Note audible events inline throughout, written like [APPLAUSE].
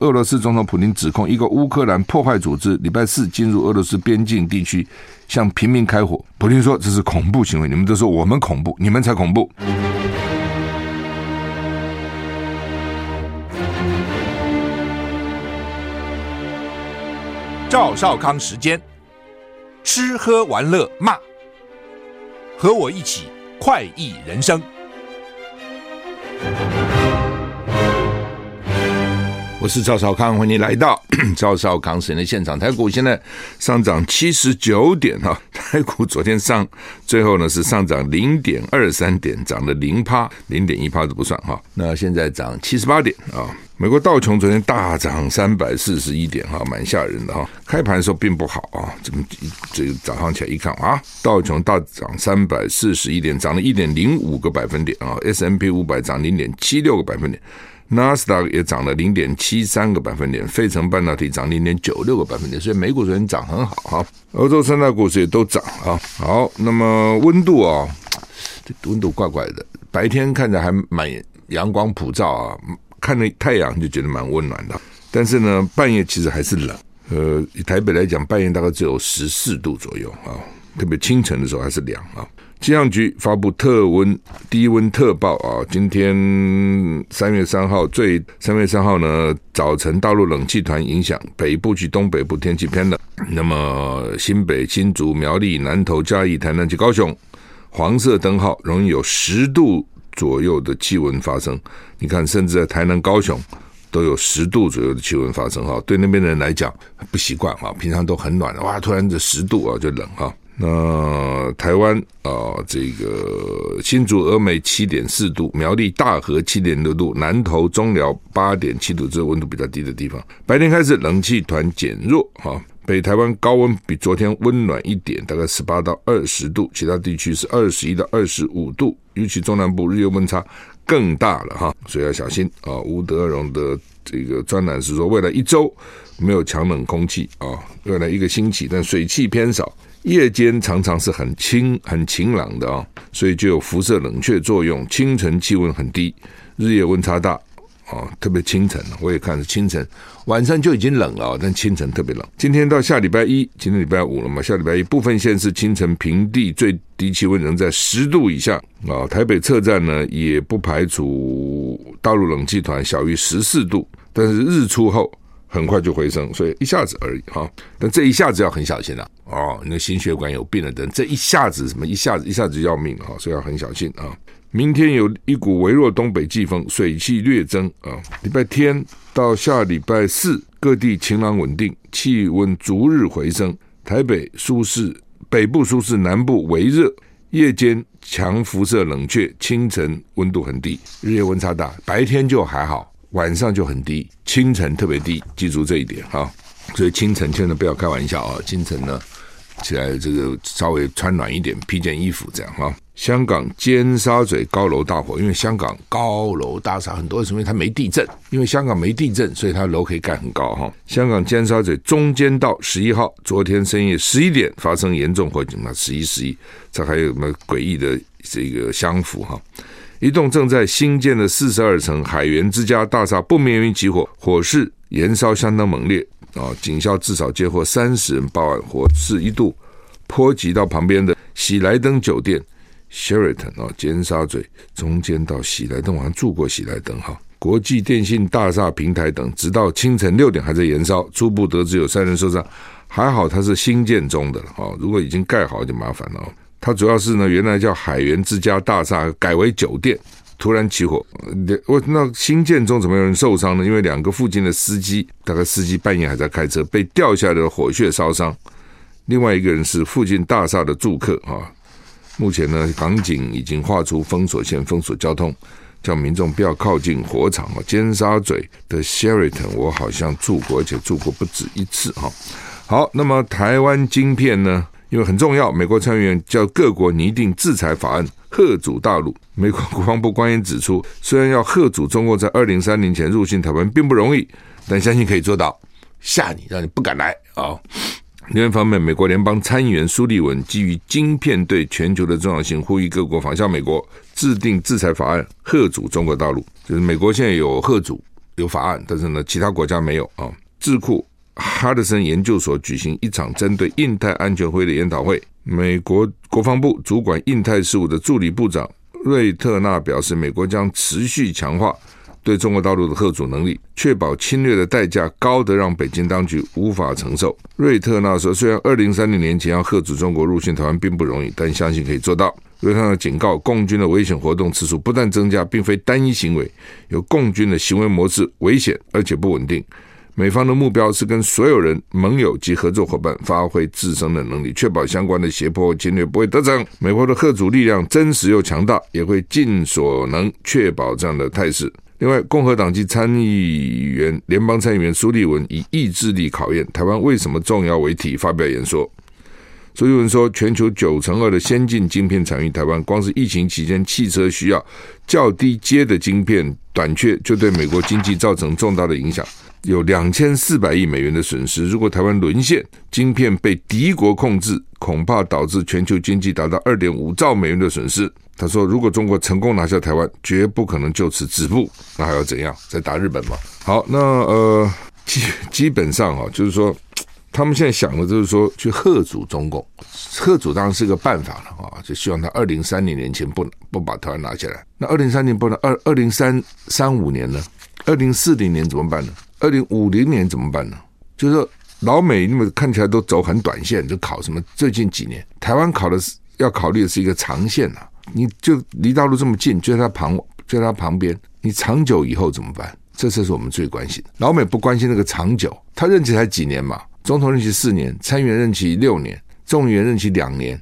俄罗斯总统普丁指控一个乌克兰破坏组织礼拜四进入俄罗斯边境地区，向平民开火。普丁说这是恐怖行为，你们都说我们恐怖，你们才恐怖。赵少康时间，吃喝玩乐骂，和我一起快意人生。我是赵少康，欢迎来到 [CLEARS THROAT] 赵少康时间的现场。台股现在上涨七十九点哈，[LAUGHS] 台股昨天上最后呢是上涨零点二三点，涨了零趴，零点一趴都不算哈。那现在涨七十八点啊。美国道琼昨天大涨三百四十一点哈，蛮吓人的哈。开盘的时候并不好啊，这么这个早上起来一看啊，道琼大涨三百四十一点，涨了一点零五个百分点啊。S&P 五百涨零点七六个百分点。纳斯达克也涨了零点七三个百分点，费城半导体涨零点九六个百分点，所以美股昨天涨很好哈。欧洲三大股市也都涨啊。好，那么温度啊，这温度怪怪的，白天看着还蛮阳光普照啊，看着太阳就觉得蛮温暖的。但是呢，半夜其实还是冷。呃，以台北来讲，半夜大概只有十四度左右啊，特别清晨的时候还是凉啊。气象局发布特温低温特报啊！今天三月三号最三月三号呢，早晨大陆冷气团影响北部及东北部天气偏冷。那么新北、新竹、苗栗、南投、嘉义、台南及高雄黄色灯号，容易有十度左右的气温发生。你看，甚至在台南、高雄都有十度左右的气温发生哈。对那边的人来讲不习惯哈，平常都很暖的哇，突然这十度啊就冷哈。那台湾啊，这个新竹、峨眉七点四度，苗栗大河七点六度，南投中寮八点七度，这温度比较低的地方。白天开始冷气团减弱，哈，北台湾高温比昨天温暖一点，大概十八到二十度，其他地区是二十一到二十五度，尤其中南部日夜温差更大了哈，所以要小心啊。吴德荣的这个专栏是说，未来一周没有强冷空气啊，未来一个星期，但水汽偏少。夜间常常是很清很晴朗的啊、哦，所以就有辐射冷却作用。清晨气温很低，日夜温差大啊、特别清晨，我也看是清晨，晚上就已经冷了，但清晨特别冷。今天到下礼拜一，今天礼拜五了嘛，下礼拜一部分县市清晨平地最低气温仍在十度以下啊、台北车站呢也不排除大陆冷气团小于十四度，但是日出后。很快就回升，所以一下子而已哈。但这一下子要很小心了哦，你的心血管有病了等，这一下子什么一下子一下子就要命啊，所以要很小心啊。明天有一股微弱东北季风，水汽略增啊。礼拜天到下礼拜四，各地晴朗稳定，气温逐日回升。台北舒适，北部舒适，南部微热，夜间强辐射冷却，清晨温度很低，日夜温差大，白天就还好。晚上就很低，清晨特别低，记住这一点哈。所以清晨千万不要开玩笑啊！清晨呢，起来这个稍微穿暖一点，披件衣服这样哈。香港尖沙咀高楼大火，因为香港高楼大厦很多，是因为它没地震。因为香港没地震，所以它楼可以盖很高哈。香港尖沙咀中间道十一号，昨天深夜十一点发生严重火警嘛，十一十一，这还有什么诡异的这个相符哈？一栋正在新建的四十二层海源之家大厦不明原因起火，火势燃烧相当猛烈啊！警消至少接获三十人报案，火势一度波及到旁边的喜来登酒店 Sheraton 啊，尖沙咀中间到喜来登，我还住过喜来登哈。国际电信大厦平台等，直到清晨六点还在燃烧，初步得知有三人受伤，还好它是新建中的啊，如果已经盖好就麻烦了。它主要是呢，原来叫海源之家大厦，改为酒店，突然起火。我那新建中怎么有人受伤呢？因为两个附近的司机，大概司机半夜还在开车，被掉下来的火穴烧伤。另外一个人是附近大厦的住客啊。目前呢，港警已经划出封锁线，封锁交通，叫民众不要靠近火场啊。尖沙咀的 Sheraton，我好像住过，而且住过不止一次哈。好，那么台湾晶片呢？因为很重要，美国参议员叫各国拟定制裁法案，吓阻大陆。美国国防部官员指出，虽然要吓阻中国在二零三零前入侵台湾并不容易，但相信可以做到，吓你，让你不敢来啊、哦。另一方面，美国联邦参议员苏利文基于晶片对全球的重要性，呼吁各国仿效美国制定制裁法案，吓阻中国大陆。就是美国现在有吓阻有法案，但是呢，其他国家没有啊。智库哈德森研究所举行一场针对印太安全会的研讨会，美国国防部主管印太事务的助理部长瑞特纳表示，美国将持续强化对中国大陆的吓阻能力，确保侵略的代价高得让北京当局无法承受。瑞特纳说，虽然二零三零年前要吓阻中国入侵台湾并不容易，但相信可以做到。瑞特纳警告，共军的危险活动次数不断增加，并非单一行为，有共军的行为模式危险而且不稳定。美方的目标是跟所有人、盟友及合作伙伴发挥自身的能力，确保相关的胁迫侵略不会得逞。美国的吓阻力量真实又强大，也会尽所能确保这样的态势。另外，共和党籍参议员、联邦参议员苏利文以意志力考验台湾为什么重要为题发表演说。苏利文说：“全球九成二的先进晶片产于台湾，光是疫情期间汽车需要较低阶的晶片短缺，就对美国经济造成重大的影响。”有两千四百亿美元的损失。如果台湾沦陷，晶片被敌国控制，恐怕导致全球经济达到二点五兆美元的损失。他说：“如果中国成功拿下台湾，绝不可能就此止步，那还要怎样？再打日本吗？”好，那呃，基基本上啊，就是说，他们现在想的就是说，去吓阻中共，吓阻当然是个办法了啊，就希望他二零三零年前不不把台湾拿下来。那二零三零不能二二零三三五年呢？二零四零年怎么办呢？二零五零年怎么办呢？就是说老美因为看起来都走很短线，就考什么最近几年，台湾考的是要考虑的是一个长线呐、啊。你就离大陆这么近，就在他旁，就在他旁边，你长久以后怎么办？这才是我们最关心的。老美不关心那个长久，他任期才几年嘛？总统任期四年，参议员任期六年，众议员任期两年，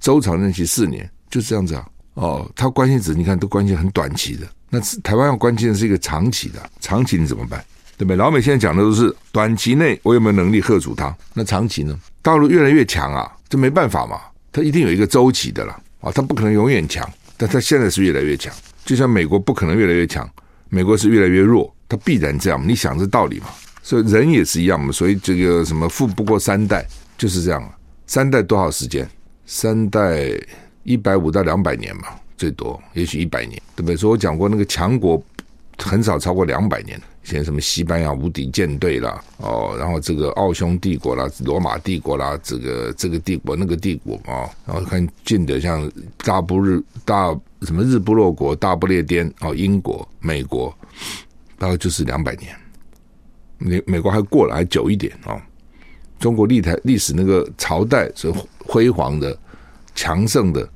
州长任期四年，就这样子啊。哦，他关心只你看都关心很短期的，那台湾要关心的是一个长期的，长期你怎么办？对不对？老美现在讲的都是短期内我有没有能力喝阻他？那长期呢？大陆越来越强啊，这没办法嘛，他一定有一个周期的了啊，他不可能永远强，但他现在是越来越强，就像美国不可能越来越强，美国是越来越弱，它必然这样，你想这道理嘛？所以人也是一样嘛，所以这个什么富不过三代就是这样，三代多少时间？三代一百五到两百年嘛，最多也许一百年，对不对？所以我讲过那个强国很少超过两百年。现在什么西班牙无敌舰队啦，哦，然后这个奥匈帝国啦、罗马帝国啦，这个这个帝国那个帝国啊，然后看近的像大不日大什么日不落国、大不列颠哦，英国、美国，大概就是两百年。美美国还过了还久一点哦。中国历台历史那个朝代是辉煌的、强盛的，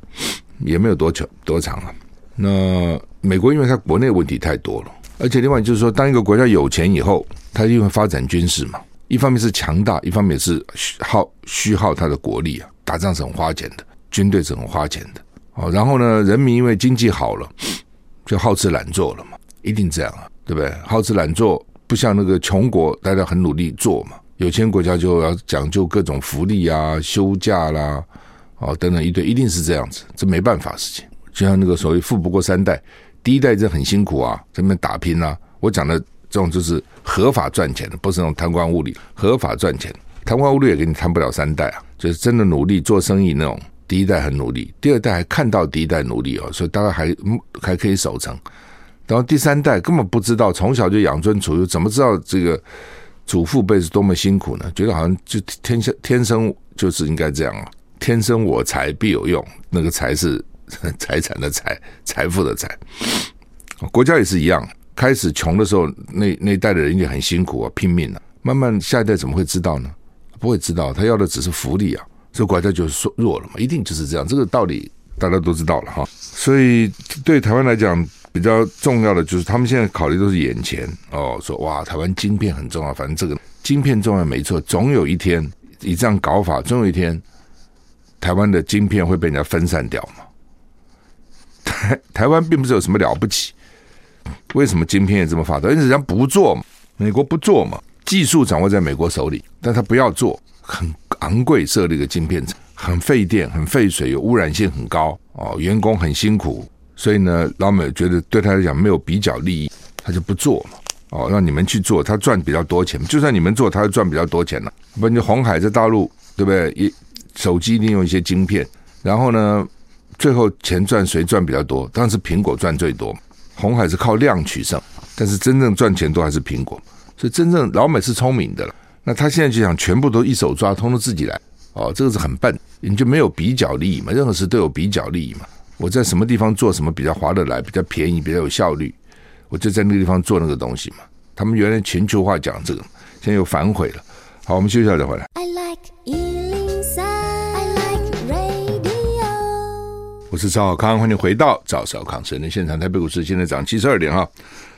也没有多久多长啊。那美国因为它国内问题太多了。而且另外就是说，当一个国家有钱以后，它就会发展军事嘛。一方面是强大，一方面是耗虚耗它的国力啊。打仗是很花钱的，军队是很花钱的。哦，然后呢，人民因为经济好了，就好吃懒做了嘛，一定这样啊，对不对？好吃懒做，不像那个穷国，大家很努力做嘛。有钱国家就要讲究各种福利啊、休假啦，哦等等一堆，一定是这样子，这没办法事情。就像那个所谓富不过三代。第一代人很辛苦啊，这边打拼啊。我讲的这种就是合法赚钱的，不是那种贪官污吏。合法赚钱，贪官污吏也给你贪不了三代啊。就是真的努力做生意那种，第一代很努力，第二代还看到第一代努力哦，所以大概还还可以守成。然后第三代根本不知道，从小就养尊处优，怎么知道这个祖父辈是多么辛苦呢？觉得好像就天生天生就是应该这样啊，天生我材必有用，那个才是。[LAUGHS] 财产的财，财富的财，国家也是一样。开始穷的时候，那那一代的人也很辛苦啊，拼命啊。慢慢下一代怎么会知道呢？不会知道，他要的只是福利啊。这国家就是弱了嘛，一定就是这样。这个道理大家都知道了哈。所以对台湾来讲，比较重要的就是他们现在考虑都是眼前哦，说哇，台湾晶片很重要。反正这个晶片重要没错，总有一天以这样搞法，总有一天台湾的晶片会被人家分散掉嘛。台 [LAUGHS] 台湾并不是有什么了不起，为什么晶片也这么发达？因为人家不做嘛，美国不做嘛，技术掌握在美国手里，但他不要做，很昂贵，设立一个晶片厂，很费电、很费水，有污染性很高哦，员工很辛苦，所以呢，老美觉得对他来讲没有比较利益，他就不做嘛。哦，让你们去做，他赚比较多钱，就算你们做，他会赚比较多钱了。不，你红海在大陆，对不对？一手机一定用一些晶片，然后呢？最后钱赚谁赚比较多？当然是苹果赚最多。红海是靠量取胜，但是真正赚钱都还是苹果。所以真正老美是聪明的了。那他现在就想全部都一手抓，通通自己来。哦，这个是很笨，你就没有比较利益嘛？任何事都有比较利益嘛。我在什么地方做什么比较划得来、比较便宜、比较有效率，我就在那个地方做那个东西嘛。他们原来全球化讲这个，现在又反悔了。好，我们休息一下再回来。I like 我是赵小康，欢迎回到赵小康私人现场。台北股市现在涨七十二点哈。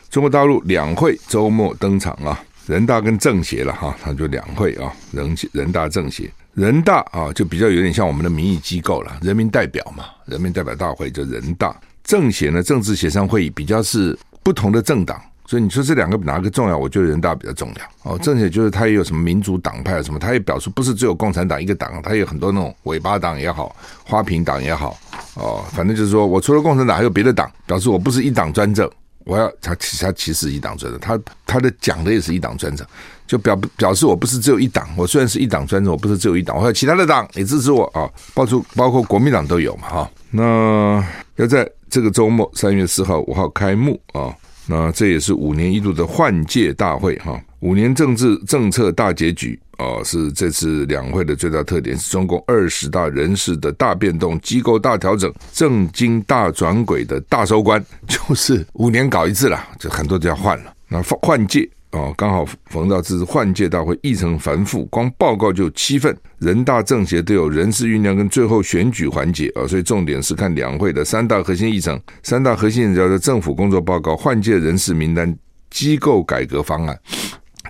中国大陆两会周末登场啊，人大跟政协了哈，他就两会啊，人人大政协。人大啊，就比较有点像我们的民意机构了，人民代表嘛，人民代表大会就人大。政协呢，政治协商会议比较是不同的政党，所以你说这两个哪个重要？我觉得人大比较重要。哦，政协就是他也有什么民主党派啊什么，他也表示不是只有共产党一个党，他有很多那种尾巴党也好，花瓶党也好，哦，反正就是说我除了共产党还有别的党，表示我不是一党专政。我要他其他其实一党专政，他他的讲的也是一党专政，就表表示我不是只有一党，我虽然是一党专政，我不是只有一党，我还有其他的党也支持我啊，包括包括国民党都有嘛哈。那要在这个周末三月四号五号开幕啊，那这也是五年一度的换届大会哈，五年政治政策大结局。哦，是这次两会的最大特点是中共二十大人事的大变动、机构大调整、政经大转轨的大收官，[LAUGHS] 就是五年搞一次了，这很多都要换了。那换换届哦，刚好逢到这次换届大会，议程繁复，光报告就七份，人大政协都有人事酝酿跟最后选举环节啊，所以重点是看两会的三大核心议程，三大核心叫做政府工作报告、换届人事名单、机构改革方案。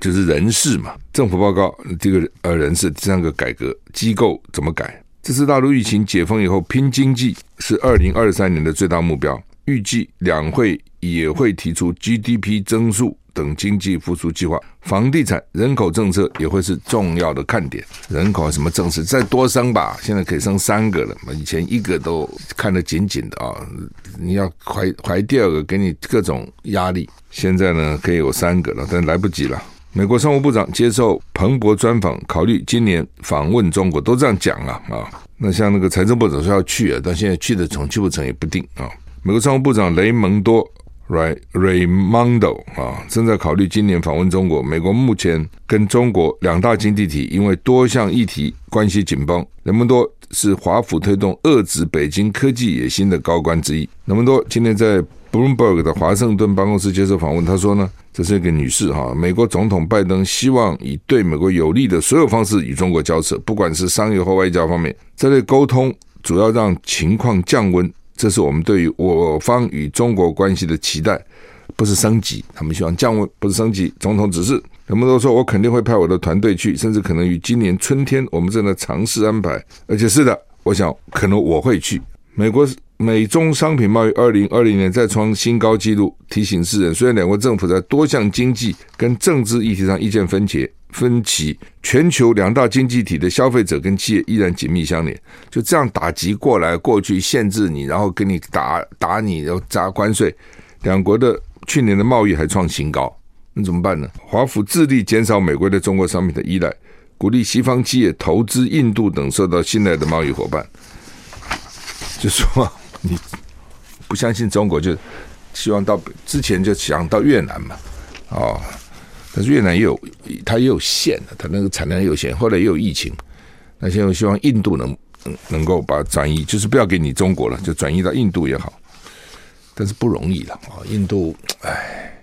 就是人事嘛，政府报告这个呃人事第三个改革机构怎么改？这次大陆疫情解封以后拼经济是二零二三年的最大目标，预计两会也会提出 GDP 增速等经济复苏计划，房地产、人口政策也会是重要的看点。人口什么政策再多生吧，现在可以生三个了嘛，以前一个都看得紧紧的啊，你要怀怀第二个给你各种压力，现在呢可以有三个了，但来不及了。美国商务部长接受彭博专访，考虑今年访问中国，都这样讲啊啊。那像那个财政部长说要去啊，但现在去的成去不成也不定啊。美国商务部长雷蒙多 （Ray Raymondo 啊，正在考虑今年访问中国。美国目前跟中国两大经济体因为多项议题关系紧绷。雷蒙多是华府推动遏制北京科技野心的高官之一。雷蒙多今天在 Bloomberg 的华盛顿办公室接受访问，他说呢。这是一个女士哈，美国总统拜登希望以对美国有利的所有方式与中国交涉，不管是商业或外交方面，这类沟通主要让情况降温，这是我们对于我方与中国关系的期待，不是升级。他们希望降温，不是升级。总统指示，人们都说我肯定会派我的团队去，甚至可能于今年春天，我们正在尝试安排。而且是的，我想可能我会去美国。美中商品贸易二零二零年再创新高纪录，提醒世人，虽然两国政府在多项经济跟政治议题上意见分歧，分歧，全球两大经济体的消费者跟企业依然紧密相连。就这样打击过来，过去限制你，然后给你打打你，然后加关税，两国的去年的贸易还创新高，那怎么办呢？华府致力减少美国对中国商品的依赖，鼓励西方企业投资印度等受到信赖的贸易伙伴，就说。你不相信中国，就希望到之前就想到越南嘛，哦，但是越南也有它也有限的，它那个产量也有限，后来也有疫情，那现在我希望印度能能够把转移，就是不要给你中国了，就转移到印度也好，但是不容易了啊，印度哎，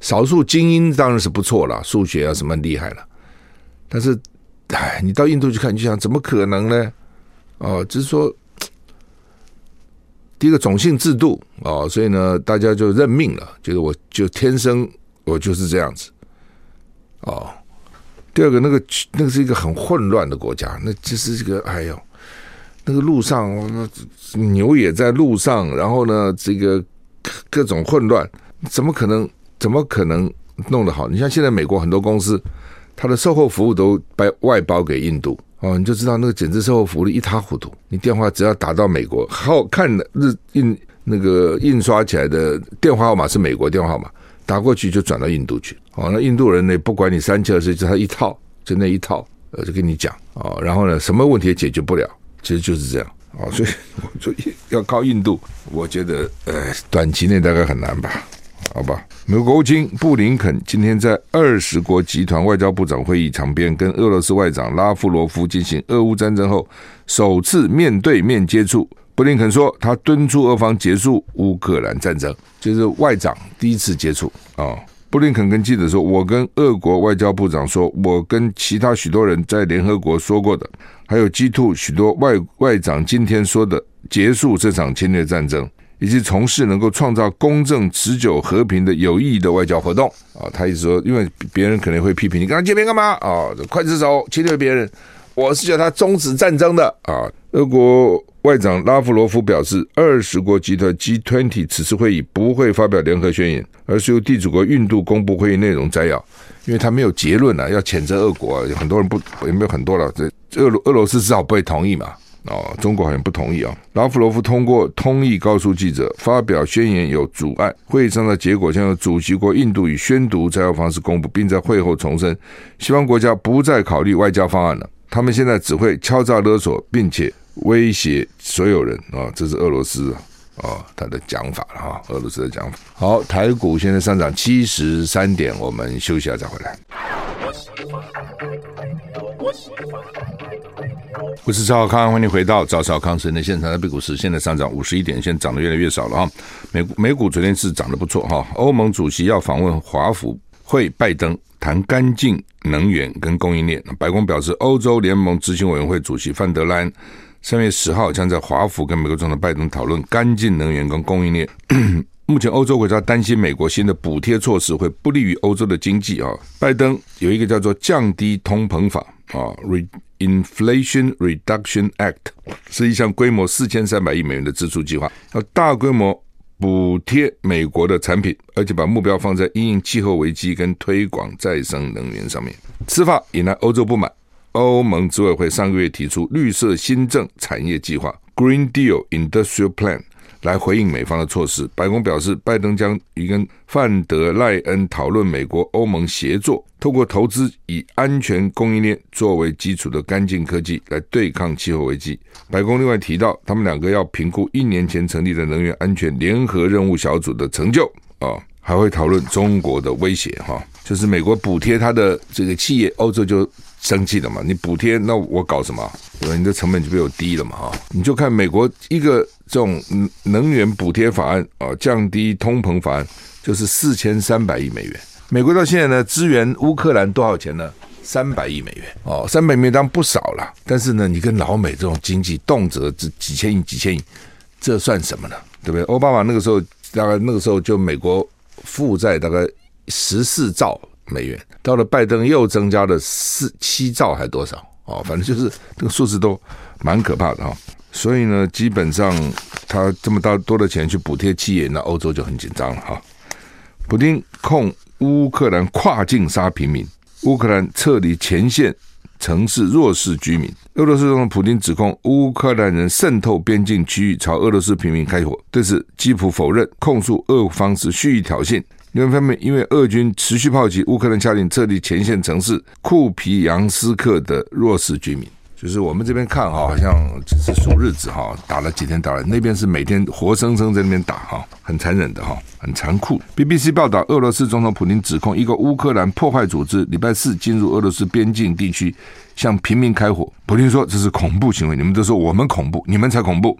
少数精英当然是不错了，数学啊什么厉害了，但是哎，你到印度去看，你就想怎么可能呢？哦，就是说。第一个种姓制度啊，所以呢，大家就认命了，觉得我就天生我就是这样子哦。第二个，那个那个是一个很混乱的国家，那就是这个哎呦，那个路上牛也在路上，然后呢，这个各种混乱，怎么可能？怎么可能弄得好？你像现在美国很多公司，它的售后服务都外外包给印度。哦，你就知道那个简直售后服务一塌糊涂。你电话只要打到美国，好看的日印那个印刷起来的电话号码是美国电话号码，打过去就转到印度去。哦，那印度人呢，不管你三七二十一，就他一套，就那一套，呃，就跟你讲哦。然后呢，什么问题也解决不了，其实就是这样。哦，所以我说要靠印度，我觉得呃，短期内大概很难吧。好吧。美国国务卿布林肯今天在二十国集团外交部长会议场边，跟俄罗斯外长拉夫罗夫进行俄乌战争后首次面对面接触。布林肯说，他敦促俄方结束乌克兰战争，就是外长第一次接触啊。哦布林肯跟记者说：“我跟俄国外交部长说，我跟其他许多人在联合国说过的，还有 G Two 许多外外长今天说的，结束这场侵略战争，以及从事能够创造公正、持久和平的有意义的外交活动。”啊，他意思说，因为别人可能会批评你跟他见面干嘛啊？刽子手侵略别人，我是叫他终止战争的啊。俄国。外长拉夫罗夫表示，二十国集团 G20 此次会议不会发表联合宣言，而是由地主国印度公布会议内容摘要，因为他没有结论啊，要谴责俄国，有很多人不也没有很多了，这俄俄罗斯至少不会同意嘛，哦，中国好像不同意啊。拉夫罗夫通过通译告诉记者，发表宣言有阻碍，会议上的结果将由主席国印度以宣读摘要方式公布，并在会后重申，西方国家不再考虑外交方案了，他们现在只会敲诈勒索，并且。威胁所有人啊！这是俄罗斯啊，他的讲法了哈。俄罗斯的讲法。好，台股现在上涨七十三点，我们休息一下再回来。我是赵小康，欢迎回到赵小康时的现场。台北股市现在上涨五十一点，现在涨得越来越少了哈。美美股昨天是涨得不错哈。欧盟主席要访问华府会拜登谈干净能源跟供应链。白宫表示，欧洲联盟执行委员会主席范德兰。三月十号将在华府跟美国总统拜登讨论干净能源跟供应链。目前欧洲国家担心美国新的补贴措施会不利于欧洲的经济啊。拜登有一个叫做降低通膨法啊，Re Inflation Reduction Act），是一项规模四千三百亿美元的支出计划，要大规模补贴美国的产品，而且把目标放在因应气候危机跟推广再生能源上面。此法引来欧洲不满。欧盟执委会上个月提出绿色新政产业计划 （Green Deal Industrial Plan） 来回应美方的措施。白宫表示，拜登将与跟范德赖恩讨论美国欧盟协作，透过投资以安全供应链作为基础的干净科技来对抗气候危机。白宫另外提到，他们两个要评估一年前成立的能源安全联合任务小组的成就啊，还会讨论中国的威胁哈，就是美国补贴他的这个企业，欧洲就。生气了嘛？你补贴，那我搞什么？对吧？你的成本就比我低了嘛？哈，你就看美国一个这种能源补贴法案啊，降低通膨法案，就是四千三百亿美元。美国到现在呢，支援乌克兰多少钱呢？三百亿美元哦，三百亿美元当然不少了。但是呢，你跟老美这种经济动辄这几千亿、几千亿，这算什么呢？对不对？奥巴马那个时候，大概那个时候就美国负债大概十四兆。美元到了拜登又增加了四七兆还多少哦，反正就是这个数字都蛮可怕的哈。所以呢，基本上他这么大多的钱去补贴企业，那欧洲就很紧张了哈。普丁控乌克兰跨境杀平民，乌克兰撤离前线城市弱势居民。俄罗斯总统普京指控乌克兰人渗透边境区域朝俄罗斯平民开火，对此基辅否认，控诉俄方是蓄意挑衅。另一方面，因为俄军持续炮击乌克兰，下令撤离前线城市库皮扬斯克的弱势居民。就是我们这边看哈，好像只是数日子哈，打了几天打了，那边是每天活生生在那边打哈，很残忍的哈，很残酷。BBC 报道，俄罗斯总统普京指控一个乌克兰破坏组织礼拜四进入俄罗斯边境地区向平民开火。普京说这是恐怖行为，你们都说我们恐怖，你们才恐怖。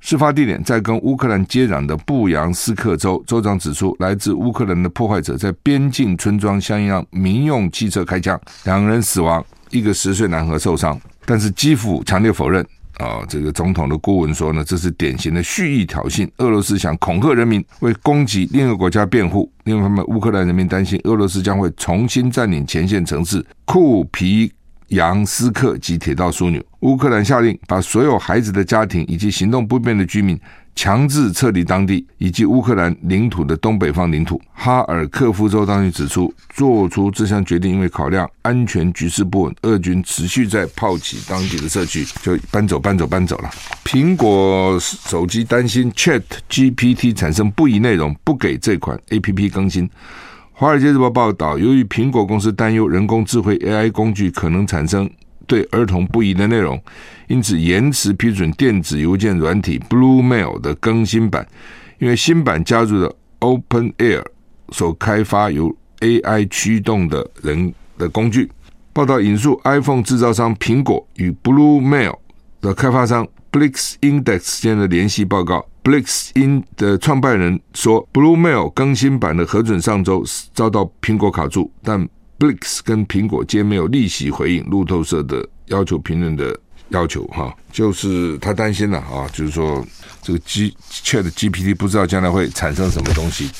事发地点在跟乌克兰接壤的布扬斯克州，州长指出，来自乌克兰的破坏者在边境村庄向一辆民用汽车开枪，两人死亡，一个十岁男孩受伤。但是基辅强烈否认。啊，这个总统的顾问说呢，这是典型的蓄意挑衅，俄罗斯想恐吓人民，为攻击另一个国家辩护。另一方面，乌克兰人民担心俄罗斯将会重新占领前线城市库皮。扬斯克及铁道枢纽，乌克兰下令把所有孩子的家庭以及行动不便的居民强制撤离当地，以及乌克兰领土的东北方领土。哈尔科夫州当局指出，做出这项决定因为考量安全局势不稳，俄军持续在炮击当地的社区，就搬走、搬走、搬走了。苹果手机担心 Chat GPT 产生不宜内容，不给这款 APP 更新。《华尔街日报》报道，由于苹果公司担忧人工智慧 AI 工具可能产生对儿童不宜的内容，因此延迟批准电子邮件软体 Blue Mail 的更新版。因为新版加入了 Open Air 所开发由 AI 驱动的人的工具。报道引述 iPhone 制造商苹果与 Blue Mail 的开发商 Blix Index 间的联系报告。Blix In 的创办人说，Blue Mail 更新版的核准上周遭到苹果卡住，但 Flix 跟苹果皆没有立即回应路透社的要求评论的要求。哈，就是他担心了啊，就是说这个 G Chat GPT 不知道将来会产生什么东西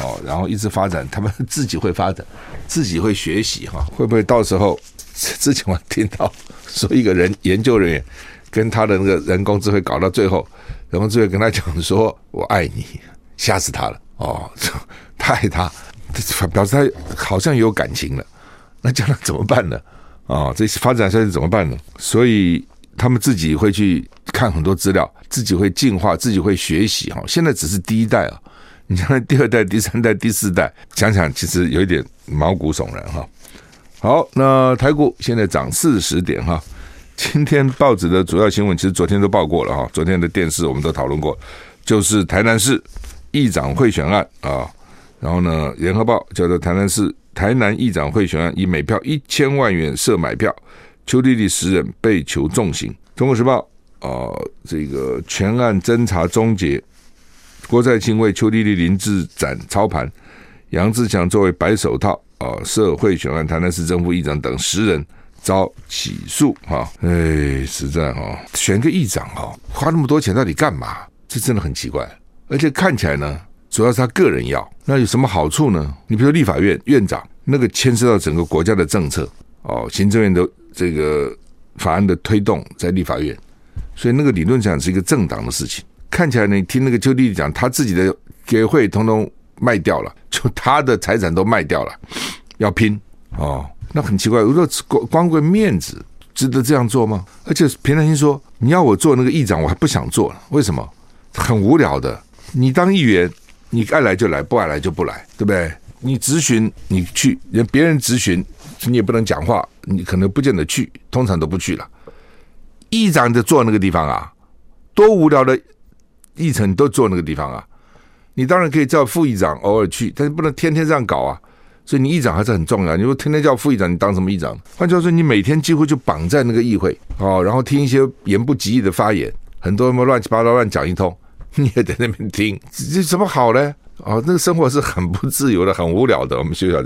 哦，然后一直发展，他们自己会发展。自己会学习哈，会不会到时候之前我听到说一个人研究人员跟他的那个人工智慧搞到最后，人工智慧跟他讲说“我爱你”，吓死他了哦，[LAUGHS] 他爱他，表示他好像有感情了，那将来怎么办呢？啊，这发展下去怎么办呢？所以他们自己会去看很多资料，自己会进化，自己会学习哈。现在只是第一代啊。你将来第二代、第三代、第四代，想想其实有一点毛骨悚然哈。好，那台股现在涨四十点哈。今天报纸的主要新闻其实昨天都报过了哈，昨天的电视我们都讨论过，就是台南市议长贿选案啊。然后呢，联合报叫做台南市台南议长贿选案，以每票一千万元设买票，邱弟弟十人被求重刑。中国时报啊，这个全案侦查终结。郭在清为邱弟弟林志展操盘，杨志强作为白手套啊，涉贿选案，台南市政府议长等十人遭起诉哈，哎，实在哈，选个议长哈，花那么多钱到底干嘛？这真的很奇怪，而且看起来呢，主要是他个人要，那有什么好处呢？你比如说立法院院长，那个牵涉到整个国家的政策哦，行政院的这个法案的推动在立法院，所以那个理论上是一个政党的事情。看起来你听那个邱弟弟讲，他自己的给会通通卖掉了，[LAUGHS] 就他的财产都卖掉了，要拼哦，那很奇怪。如果光光为面子，值得这样做吗？而且平常心说，你要我做那个议长，我还不想做了。为什么？很无聊的。你当议员，你爱来就来，不爱来就不来，对不对？你咨询你去，人别人咨询你也不能讲话，你可能不见得去，通常都不去了。议长就坐那个地方啊，多无聊的。议程都坐那个地方啊，你当然可以叫副议长偶尔去，但是不能天天这样搞啊。所以你议长还是很重要。你说天天叫副议长，你当什么议长？换句话说，你每天几乎就绑在那个议会哦，然后听一些言不及义的发言，很多什么乱七八糟乱讲一通，你也在那边听，这怎么好呢？哦，那个生活是很不自由的，很无聊的。我们休息一下。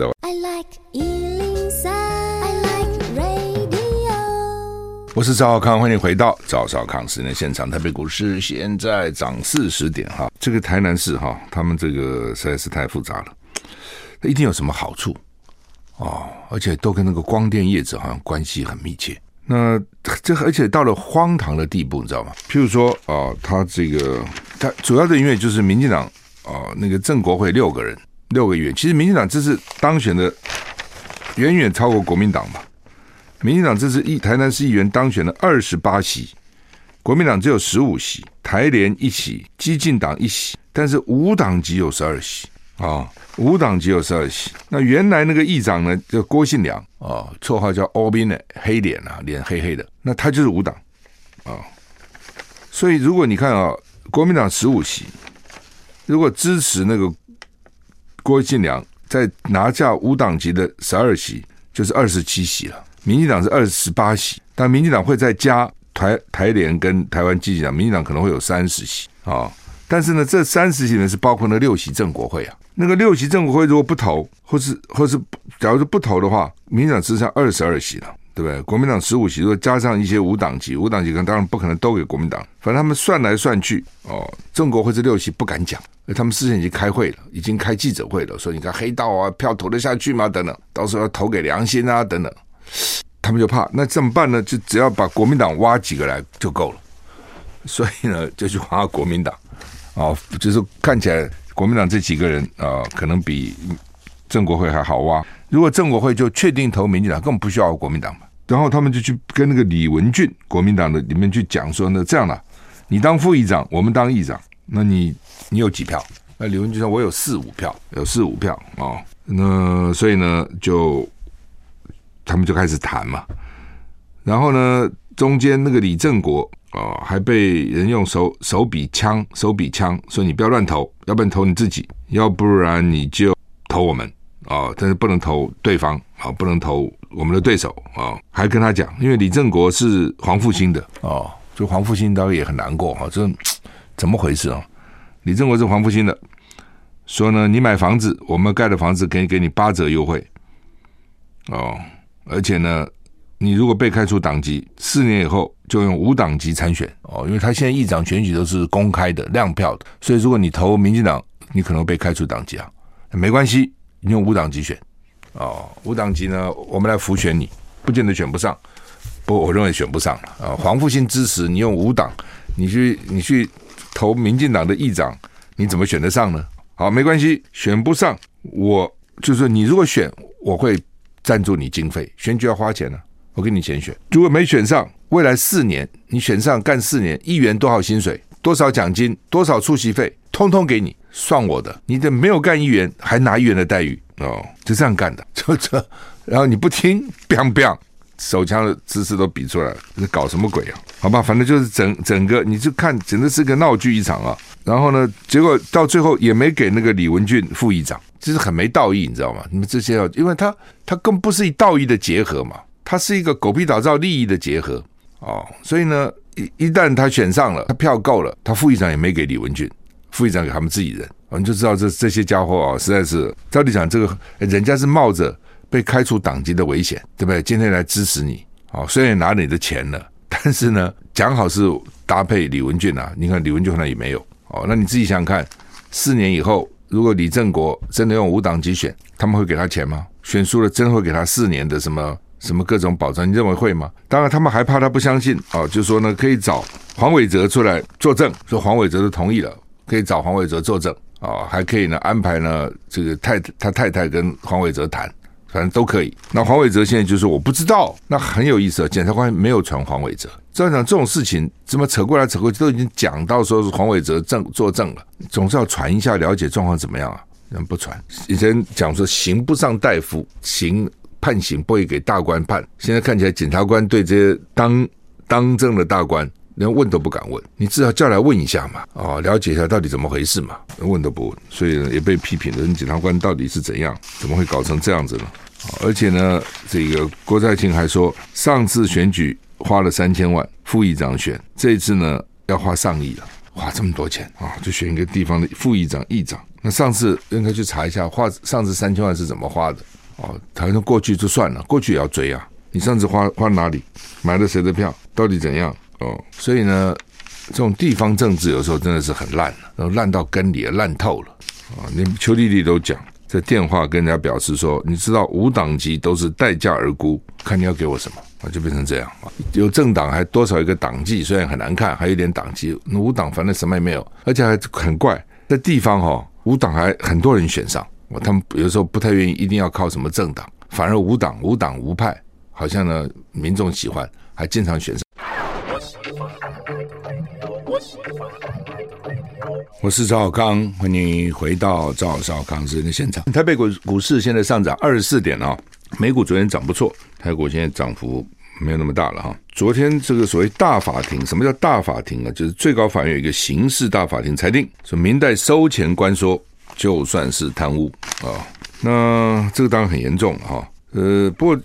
我是赵少康，欢迎回到赵少康时间现场。台北股市现在涨四十点哈，这个台南市哈，他们这个实在是太复杂了。一定有什么好处哦，而且都跟那个光电业者好像关系很密切。那这而且到了荒唐的地步，你知道吗？譬如说啊，他这个他主要的因为就是民进党啊，那个郑国会六个人六个月，其实民进党这次当选的远远超过国民党嘛。民进党这次议台南市议员当选了二十八席，国民党只有十五席，台联一席，激进党一席，但是无党籍有十二席啊，无党籍有十二席。那原来那个议长呢，叫郭信良啊，绰号叫欧宾的黑脸啊，脸黑黑的，那他就是无党啊。所以如果你看啊，国民党十五席，如果支持那个郭信良，再拿下无党籍的十二席，就是二十七席了。民进党是二十八席，但民进党会再加台台联跟台湾基进党，民进党可能会有三十席啊、但是呢，这三十席呢是包括那六席正国会啊。那个六席政府会如果不投，或是或是假如说不投的话，民进党只剩二十二席了，对不对？国民党十五席，如果加上一些无党籍，无党籍可能当然不可能都给国民党。反正他们算来算去，哦，正国会这六席不敢讲，他们事先已经开会了，已经开记者会了，说你看黑道啊，票投得下去吗？等等，到时候要投给良心啊，等等。他们就怕，那怎么办呢？就只要把国民党挖几个来就够了。所以呢，就去挖国民党啊，就是看起来国民党这几个人啊，可能比正国会还好挖。如果正国会就确定投民进党，根本不需要国民党嘛。然后他们就去跟那个李文俊国民党的里面去讲说，那这样了，你当副议长，我们当议长，那你你有几票？那李文俊说，我有四五票，有四五票啊。那所以呢，就。他们就开始谈嘛，然后呢，中间那个李正国啊，还被人用手手比枪手比枪说你不要乱投，要不然投你自己，要不然你就投我们啊，但是不能投对方啊，不能投我们的对手啊，还跟他讲，因为李正国是黄复兴的哦，就黄复兴当然也很难过哈，这怎么回事啊？李正国是黄复兴的，说呢，你买房子，我们盖的房子可以给你八折优惠哦，而且呢。你如果被开除党籍，四年以后就用无党籍参选哦，因为他现在议长选举都是公开的、亮票的，所以如果你投民进党，你可能被开除党籍啊，没关系，你用无党籍选哦，无党籍呢，我们来辅选你，不见得选不上，不我认为选不上啊。黄复兴支持你用无党，你去你去投民进党的议长，你怎么选得上呢？好，没关系，选不上，我就是你如果选，我会赞助你经费，选举要花钱呢、啊。我给你钱选，如果没选上，未来四年你选上干四年，议员多少薪水、多少奖金、多少出席费，通通给你，算我的。你的没有干议员还拿议员的待遇哦，就这样干的，[LAUGHS] 就这。然后你不听，biang biang，手枪的姿势都比出来了，你搞什么鬼啊？好吧，反正就是整整个，你就看，简直是个闹剧一场啊。然后呢，结果到最后也没给那个李文俊副议长，这是很没道义，你知道吗？你们这些要，因为他他更不是以道义的结合嘛。他是一个狗屁倒灶利益的结合哦，所以呢，一一旦他选上了，他票够了，他副议长也没给李文俊，副议长给他们自己人，我们就知道这这些家伙啊，实在是照理讲，这个人家是冒着被开除党籍的危险，对不对？今天来支持你，哦，虽然拿你的钱了，[LAUGHS] 但是呢，讲好是搭配李文俊啊，你看李文俊好像也没有，哦，那你自己想想看，四年以后，如果李正国真的用无党籍选，他们会给他钱吗？选输了，真会给他四年的什么？什么各种保障？你认为会吗？当然，他们还怕他不相信啊，就说呢，可以找黄伟哲出来作证，说黄伟哲都同意了，可以找黄伟哲作证啊，还可以呢安排呢这个太他太太跟黄伟哲谈，反正都可以。那黄伟哲现在就说我不知道，那很有意思啊，检察官没有传黄伟哲。照讲这种事情怎么扯过来扯过去，都已经讲到说是黄伟哲证作证了，总是要传一下了解状况怎么样啊？人不传，以前讲说刑不上大夫，刑。判刑不会给大官判，现在看起来检察官对这些当当政的大官连问都不敢问，你至少叫来问一下嘛，啊，了解一下到底怎么回事嘛，问都不问，所以呢也被批评了。检察官到底是怎样，怎么会搞成这样子呢？而且呢，这个郭在清还说，上次选举花了三千万，副议长选，这一次呢要花上亿了，花这么多钱啊，就选一个地方的副议长、议长。那上次应该去查一下，花上次三千万是怎么花的。哦，台湾过去就算了，过去也要追啊！你上次花花哪里，买了谁的票，到底怎样？哦，所以呢，这种地方政治有时候真的是很烂，然后烂到根里，烂透了啊！连邱丽丽都讲，在电话跟人家表示说，你知道无党籍都是待价而沽，看你要给我什么啊，就变成这样啊！有政党还多少一个党纪，虽然很难看，还有一点党纪，无党反正什么也没有，而且还很怪，在地方哈、哦，无党还很多人选上。他们有时候不太愿意，一定要靠什么政党，反而无党、无党、无派，好像呢民众喜欢，还经常选上。我是赵少康，欢迎回到赵少康时间的现场。台北股股市现在上涨二十四点啊，美股昨天涨不错，台股现在涨幅没有那么大了哈。昨天这个所谓大法庭，什么叫大法庭啊？就是最高法院有一个刑事大法庭裁定，说明代收钱官说。就算是贪污啊，那这个当然很严重哈。呃，不过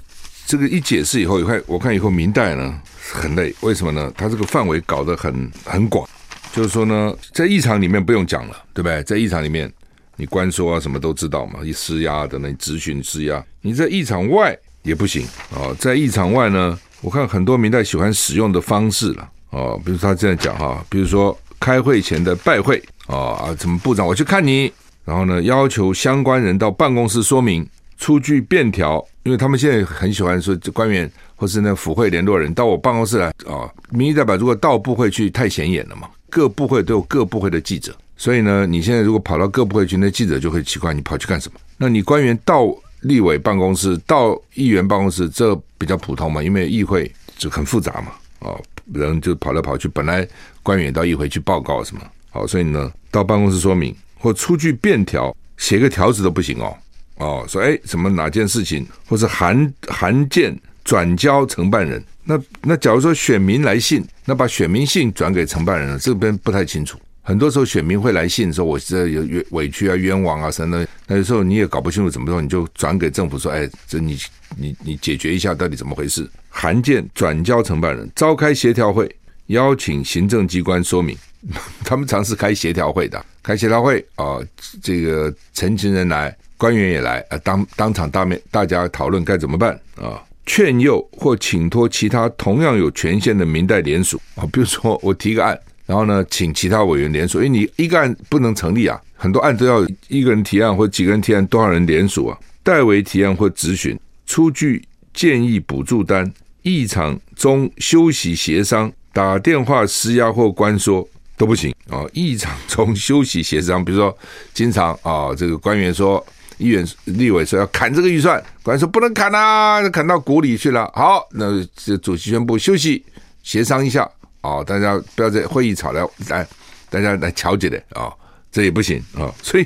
这个一解释以后，我看我看以后明代呢很累，为什么呢？他这个范围搞得很很广，就是说呢，在议场里面不用讲了，对不对？在议场里面，你关说啊什么都知道嘛，一施压的那咨询施压，你在议场外也不行啊。在议场外呢，我看很多明代喜欢使用的方式了啊，比如他这样讲哈，比如说开会前的拜会啊啊，什么部长我去看你。然后呢，要求相关人到办公室说明，出具便条，因为他们现在很喜欢说这官员或是那府会联络人到我办公室来啊。民意代表如果到部会去，太显眼了嘛。各部会都有各部会的记者，所以呢，你现在如果跑到各部会去，那记者就会奇怪你跑去干什么？那你官员到立委办公室、到议员办公室，这比较普通嘛，因为议会就很复杂嘛。哦，人就跑来跑去，本来官员到议会去报告什么，好，所以呢，到办公室说明。或出具便条，写个条子都不行哦。哦，说哎，什么哪件事情，或是函函件转交承办人，那那假如说选民来信，那把选民信转给承办人了，这边不太清楚。很多时候选民会来信说，我这有冤委屈啊、冤枉啊什么的。那有时候你也搞不清楚怎么说，你就转给政府说，哎，这你你你解决一下到底怎么回事？函件转交承办人，召开协调会，邀请行政机关说明。[LAUGHS] 他们常是开协调会的，开协调会啊、这个陈情人来，官员也来啊，当当场大面大家讨论该怎么办啊、劝诱或请托其他同样有权限的民代联署啊，比如说我提个案，然后呢，请其他委员联署，因为你一个案不能成立啊，很多案都要一个人提案或几个人提案，多少人联署啊？代为提案或咨询，出具建议补助单，议场中休息协商，打电话施压或关说。都不行啊！议场中休息协商，[LAUGHS] 比如说经常啊，这个官员说，议员立委说要砍这个预算，官员说不能砍啊，砍到谷里去了。好，那这主席宣布休息协商一下啊，大家不要在会议吵了，来大家来调解的啊，这也不行啊。所以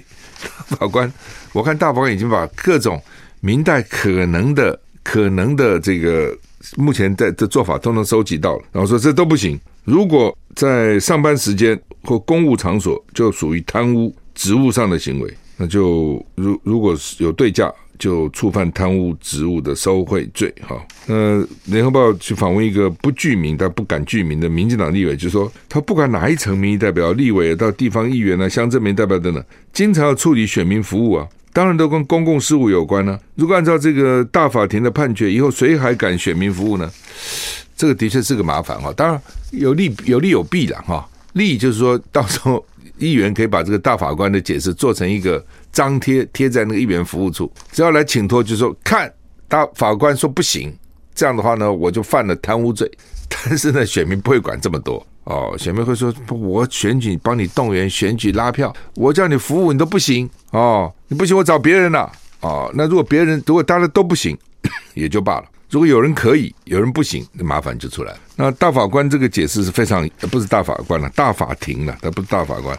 大法官，我看大法官已经把各种明代可能的、可能的这个目前在的做法都能收集到了，然后说这都不行。如果在上班时间或公务场所就属于贪污职务上的行为，那就如如果有对价，就触犯贪污职务的收贿罪。哈，那联合报去访问一个不具名但不敢具名的民进党立委，就说他不管哪一层民意代表、立委到地方议员啊、乡镇民代表等等，经常要处理选民服务啊，当然都跟公共事务有关呢、如果按照这个大法庭的判决，以后谁还敢选民服务呢？这个的确是个麻烦哈，当然有利有利有弊了哈。利就是说到时候议员可以把这个大法官的解释做成一个张贴贴在那个议员服务处，只要来请托，就说看大法官说不行，这样的话呢，我就犯了贪污罪。但是呢，选民不会管这么多哦，选民会说，我选举帮你动员选举拉票，我叫你服务你都不行哦，你不行我找别人了哦。那如果别人如果大家都不行，[COUGHS] 也就罢了。如果有人可以，有人不行，那麻烦就出来了。那大法官这个解释是非常，不是大法官了，大法庭了，他不是大法官。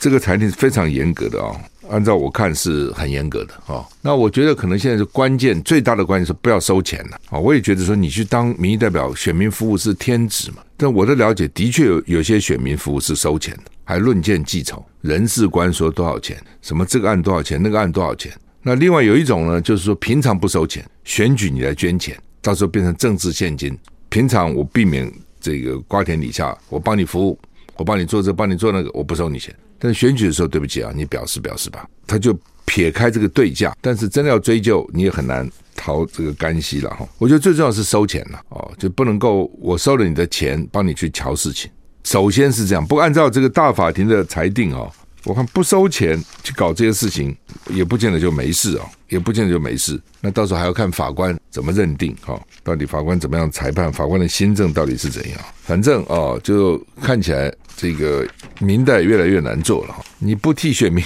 这个裁定是非常严格的、哦，按照我看是很严格的、哦。那我觉得可能现在是关键，最大的关键是不要收钱了啊。我也觉得说你去当民意代表、选民服务是天职嘛。但我的了解，的确有有些选民服务是收钱的，还论件计酬，人事官说多少钱，什么这个案多少钱，那个案多少钱。那另外有一种呢，就是说平常不收钱，选举你来捐钱，到时候变成政治献金。平常我避免这个瓜田李下，我帮你服务，我帮你做这，帮你做那个，我不收你钱。但是选举的时候，对不起啊，你表示表示吧。[LAUGHS] 他就撇开这个对价，但是真的要追究，你也很难逃这个干系了哈。我觉得最重要是收钱了哦，就不能够我收了你的钱，帮你去瞧事情。首先是这样，不按照这个大法庭的裁定哦。我看不收钱去搞这些事情，也不见得就没事哦，也不见得就没事。那到时候还要看法官怎么认定哈，到底法官怎么样裁判，法官的心政到底是怎样？反正哦，就看起来这个民代越来越难做了。你不替选民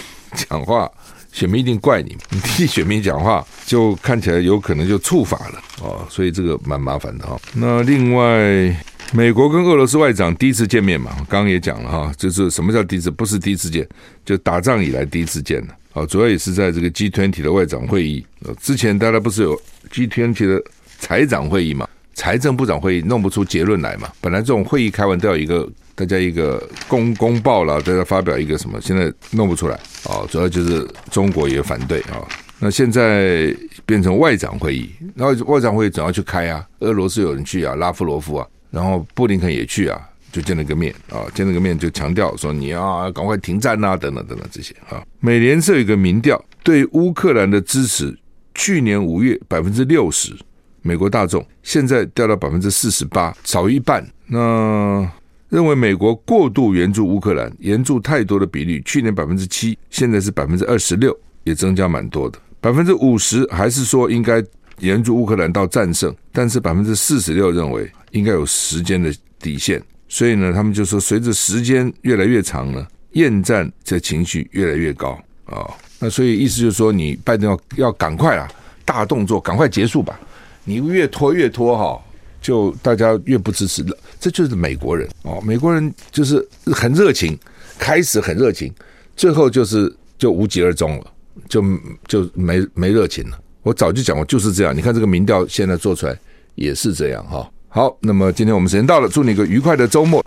讲话，选民一定怪你；你替选民讲话，就看起来有可能就触法了哦。所以这个蛮麻烦的哈。那另外。美国跟俄罗斯外长第一次见面嘛，刚刚也讲了哈，就是什么叫第一次？不是第一次见，就打仗以来第一次见了。好，主要也是在这个 G20 的外长会议。之前大家不是有 G20 的财长会议嘛？财政部长会议弄不出结论来嘛？本来这种会议开完都要一个大家一个公公报了，大家发表一个什么？现在弄不出来啊，主要就是中国也反对啊。那现在变成外长会议，然后外长会议总要去开啊，俄罗斯有人去啊，拉夫罗夫啊。然后布林肯也去啊，就见了个面啊，见了个面就强调说，你啊赶快停战啊，等等等等这些啊。美联社有一个民调，对乌克兰的支持，去年五月百分之六十，美国大众现在掉到百分之四十八，少一半。那认为美国过度援助乌克兰，援助太多的比率，去年百分之七，现在是百分之二十六，也增加蛮多的。百分之五十还是说应该。援助乌克兰到战胜，但是百分之四十六认为应该有时间的底线，所以呢，他们就说随着时间越来越长呢，厌战的情绪越来越高啊、那所以意思就是说，你拜登要要赶快啊，大动作，赶快结束吧。你越拖越拖哈，就大家越不支持了。这就是美国人哦，美国人就是很热情，开始很热情，最后就是就无疾而终了，就就没没热情了。我早就讲过，就是这样。你看这个民调现在做出来也是这样哈。好，那么今天我们时间到了，祝你一个愉快的周末。